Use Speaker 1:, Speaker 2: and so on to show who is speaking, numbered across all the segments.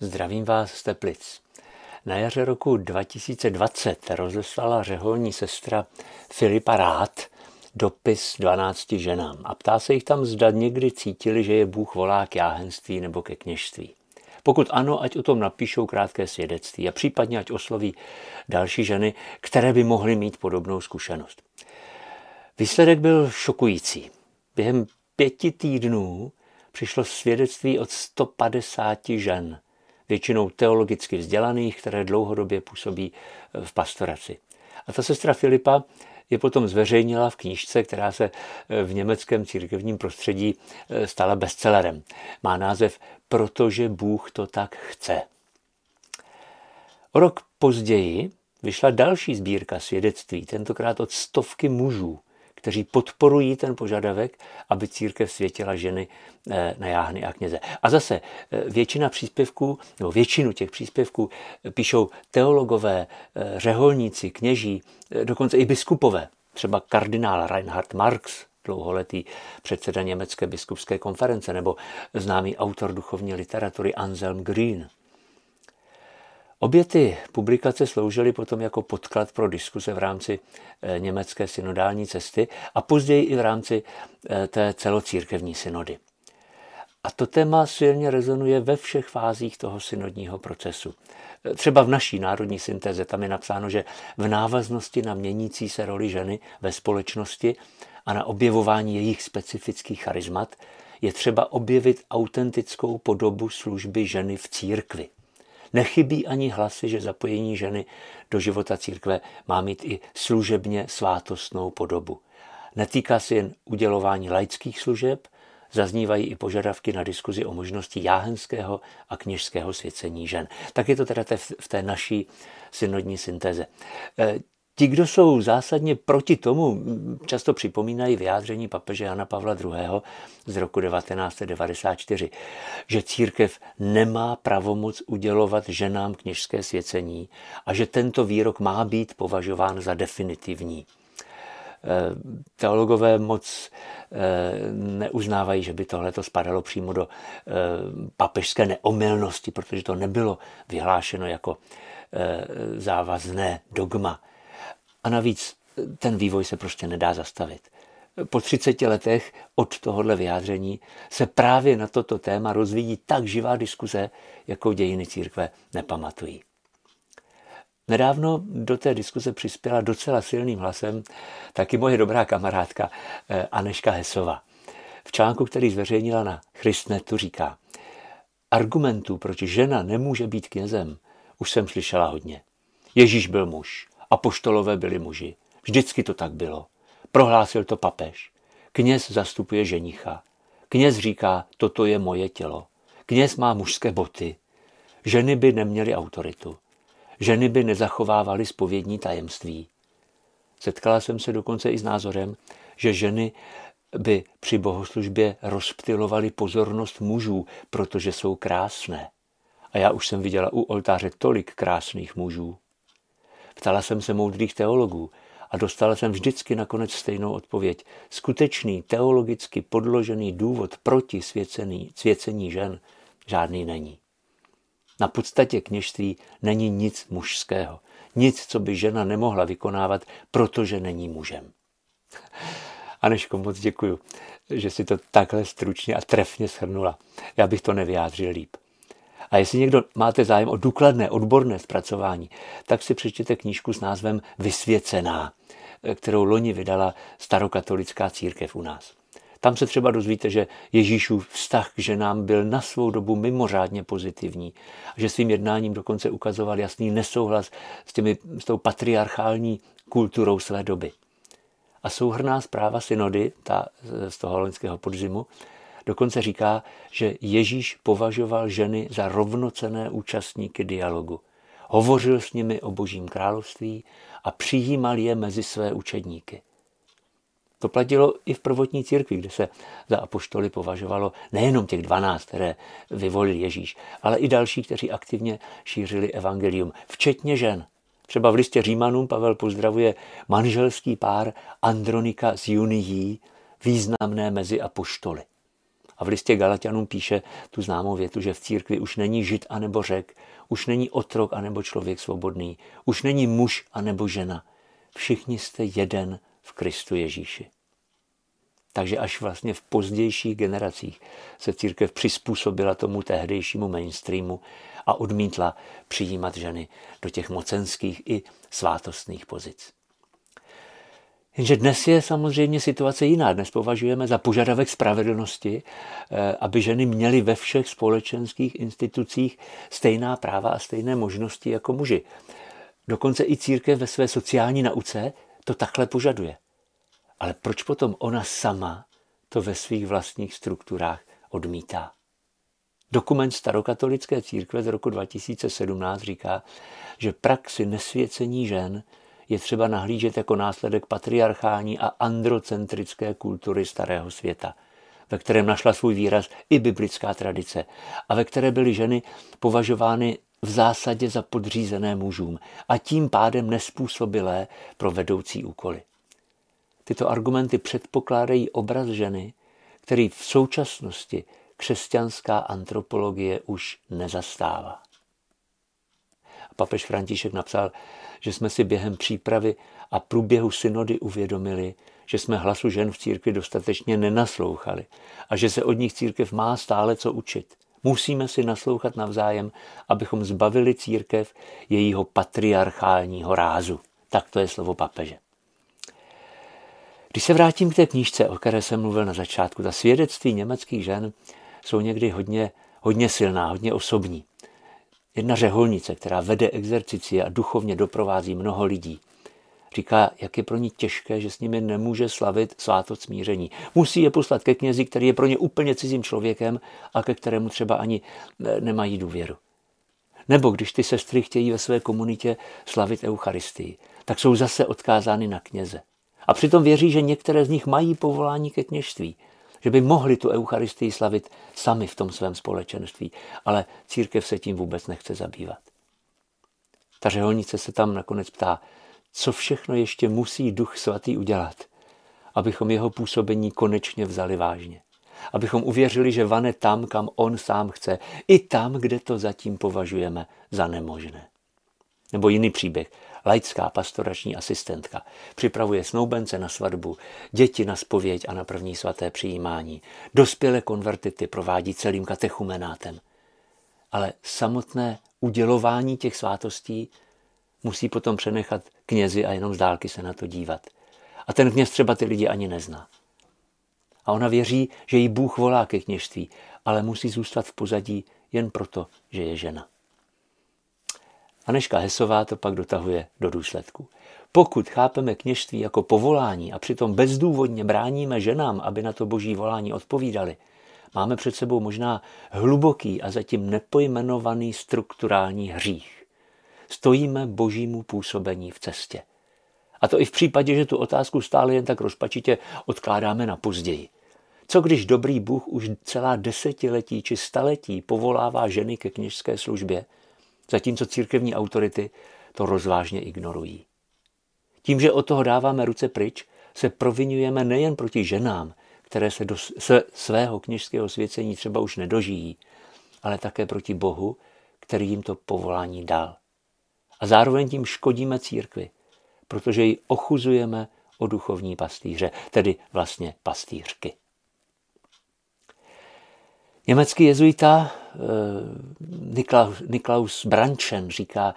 Speaker 1: Zdravím vás z Teplic. Na jaře roku 2020 rozeslala řeholní sestra Filipa Rád dopis 12 ženám a ptá se jich tam, zda někdy cítili, že je Bůh volá k jáhenství nebo ke kněžství. Pokud ano, ať o tom napíšou krátké svědectví a případně ať osloví další ženy, které by mohly mít podobnou zkušenost. Výsledek byl šokující. Během pěti týdnů přišlo svědectví od 150 žen, většinou teologicky vzdělaných, které dlouhodobě působí v pastoraci. A ta sestra Filipa je potom zveřejnila v knížce, která se v německém církevním prostředí stala bestsellerem. Má název Protože Bůh to tak chce. O rok později vyšla další sbírka svědectví, tentokrát od stovky mužů, kteří podporují ten požadavek, aby církev světila ženy eh, na jáhny a kněze. A zase eh, většina příspěvků, nebo většinu těch příspěvků eh, píšou teologové, řeholníci, kněží, dokonce i biskupové. Třeba kardinál Reinhard Marx, dlouholetý předseda Německé biskupské konference, nebo známý autor duchovní literatury Anselm Green. Obě ty publikace sloužily potom jako podklad pro diskuse v rámci eh, německé synodální cesty a později i v rámci eh, té celocírkevní synody. A to téma silně rezonuje ve všech fázích toho synodního procesu. Eh, třeba v naší národní syntéze tam je napsáno, že v návaznosti na měnící se roli ženy ve společnosti a na objevování jejich specifických charizmat je třeba objevit autentickou podobu služby ženy v církvi. Nechybí ani hlasy, že zapojení ženy do života církve má mít i služebně svátostnou podobu. Netýká se jen udělování laických služeb, zaznívají i požadavky na diskuzi o možnosti jáhenského a kněžského svěcení žen. Tak je to teda v té naší synodní syntéze. Ti, kdo jsou zásadně proti tomu, často připomínají vyjádření papeže Jana Pavla II. z roku 1994, že církev nemá pravomoc udělovat ženám kněžské svěcení a že tento výrok má být považován za definitivní. Eh, teologové moc eh, neuznávají, že by tohle to spadalo přímo do eh, papežské neomylnosti, protože to nebylo vyhlášeno jako závazné dogma a navíc ten vývoj se prostě nedá zastavit. Po 30 letech od tohohle vyjádření se právě na toto téma rozvíjí tak živá diskuze, jakou dějiny církve nepamatují. Nedávno do té diskuze přispěla docela silným hlasem taky moje dobrá kamarádka eh, Aneška Hesova. V článku, který zveřejnila na Christnetu, říká Argumentů, proč žena nemůže být knězem, už jsem slyšela hodně. Ježíš byl muž. Apoštolové byli muži. Vždycky to tak bylo. Prohlásil to papež. Kněz zastupuje ženicha. Kněz říká, toto je moje tělo. Kněz má mužské boty. Ženy by neměly autoritu. Ženy by nezachovávaly spovědní tajemství. Setkala jsem se dokonce i s názorem, že ženy by při bohoslužbě rozptilovaly pozornost mužů, protože jsou krásné. A já už jsem viděla u oltáře tolik krásných mužů. Ptala jsem se moudrých teologů a dostala jsem vždycky nakonec stejnou odpověď. Skutečný teologicky podložený důvod proti svěcení, svěcení žen žádný není. Na podstatě kněžství není nic mužského. Nic, co by žena nemohla vykonávat, protože není mužem. Aneško, moc děkuju, že si to takhle stručně a trefně shrnula. Já bych to nevyjádřil líp. A jestli někdo máte zájem o důkladné odborné zpracování, tak si přečtěte knížku s názvem Vysvěcená, kterou loni vydala starokatolická církev u nás. Tam se třeba dozvíte, že Ježíšův vztah k ženám byl na svou dobu mimořádně pozitivní a že svým jednáním dokonce ukazoval jasný nesouhlas s, těmi, s tou patriarchální kulturou své doby. A souhrná zpráva synody, ta z toho loňského podzimu, Dokonce říká, že Ježíš považoval ženy za rovnocené účastníky dialogu. Hovořil s nimi o božím království a přijímal je mezi své učedníky. To platilo i v prvotní církvi, kde se za apoštoly považovalo nejenom těch dvanáct, které vyvolil Ježíš, ale i další, kteří aktivně šířili evangelium, včetně žen. Třeba v listě Římanům Pavel pozdravuje manželský pár Andronika z Junií, významné mezi apoštoly. A v listě Galatianům píše tu známou větu, že v církvi už není žid anebo řek, už není otrok anebo člověk svobodný, už není muž anebo žena. Všichni jste jeden v Kristu Ježíši. Takže až vlastně v pozdějších generacích se církev přizpůsobila tomu tehdejšímu mainstreamu a odmítla přijímat ženy do těch mocenských i svátostných pozic. Jenže dnes je samozřejmě situace jiná. Dnes považujeme za požadavek spravedlnosti, eh, aby ženy měly ve všech společenských institucích stejná práva a stejné možnosti jako muži. Dokonce i církev ve své sociální nauce to takhle požaduje. Ale proč potom ona sama to ve svých vlastních strukturách odmítá? Dokument starokatolické církve z roku 2017 říká, že praxi nesvěcení žen je třeba nahlížet jako následek patriarchální a androcentrické kultury starého světa, ve kterém našla svůj výraz i biblická tradice a ve které byly ženy považovány v zásadě za podřízené mužům a tím pádem nespůsobilé pro vedoucí úkoly. Tyto argumenty předpokládají obraz ženy, který v současnosti křesťanská antropologie už nezastává. Papež František napsal, že jsme si během přípravy a průběhu synody uvědomili, že jsme hlasu žen v církvi dostatečně nenaslouchali a že se od nich církev má stále co učit. Musíme si naslouchat navzájem, abychom zbavili církev jejího patriarchálního rázu. Tak to je slovo papeže. Když se vrátím k té knížce, o které jsem mluvil na začátku, ta svědectví německých žen jsou někdy hodně, hodně silná, hodně osobní. Jedna řeholnice, která vede exercici a duchovně doprovází mnoho lidí, říká, jak je pro ní těžké, že s nimi nemůže slavit svátost smíření. Musí je poslat ke knězi, který je pro ně úplně cizím člověkem a ke kterému třeba ani nemají důvěru. Nebo když ty sestry chtějí ve své komunitě slavit Eucharistii, tak jsou zase odkázány na kněze. A přitom věří, že některé z nich mají povolání ke kněžství že by mohli tu Eucharistii slavit sami v tom svém společenství, ale církev se tím vůbec nechce zabývat. Ta řeholnice se tam nakonec ptá, co všechno ještě musí Duch Svatý udělat, abychom jeho působení konečně vzali vážně. Abychom uvěřili, že vane tam, kam on sám chce, i tam, kde to zatím považujeme za nemožné. Nebo jiný příběh laická pastorační asistentka. Připravuje snoubence na svatbu, děti na spověď a na první svaté přijímání. Dospělé konvertity provádí celým katechumenátem. Ale samotné udělování těch svátostí musí potom přenechat knězi a jenom z dálky se na to dívat. A ten kněz třeba ty lidi ani nezná. A ona věří, že jí Bůh volá ke kněžství, ale musí zůstat v pozadí jen proto, že je žena. Aneška Hesová to pak dotahuje do důsledku. Pokud chápeme kněžství jako povolání a přitom bezdůvodně bráníme ženám, aby na to boží volání odpovídali, máme před sebou možná hluboký a zatím nepojmenovaný strukturální hřích. Stojíme božímu působení v cestě. A to i v případě, že tu otázku stále jen tak rozpačitě odkládáme na později. Co když dobrý Bůh už celá desetiletí či staletí povolává ženy ke kněžské službě zatímco církevní autority to rozvážně ignorují. Tím, že od toho dáváme ruce pryč, se provinujeme nejen proti ženám, které se do se svého kněžského svěcení třeba už nedožijí, ale také proti Bohu, který jim to povolání dal. A zároveň tím škodíme církvi, protože ji ochuzujeme o duchovní pastýře, tedy vlastně pastýřky. Německý jezuita eh, Niklaus Branchen říká,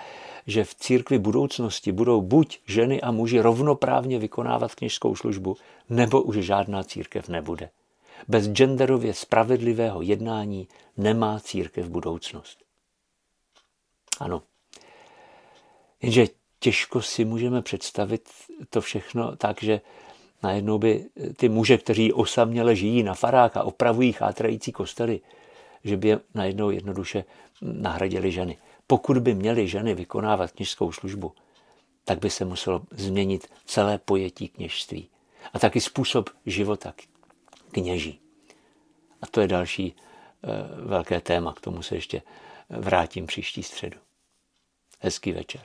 Speaker 1: že v církvi budoucnosti budou buď ženy a muži rovnoprávně vykonávat kněžskou službu, nebo už žádná církev nebude. Bez genderově spravedlivého jednání nemá církev budoucnost. Ano. Jenže těžko si můžeme představit to všechno tak, že Najednou by ty muže, kteří osaměle žijí na farách a opravují chátrající kostely, že by je najednou jednoduše nahradili ženy. Pokud by měly ženy vykonávat kněžskou službu, tak by se muselo změnit celé pojetí kněžství a taky způsob života kněží. A to je další eh, velké téma, k tomu se ještě vrátím příští středu. Hezký večer.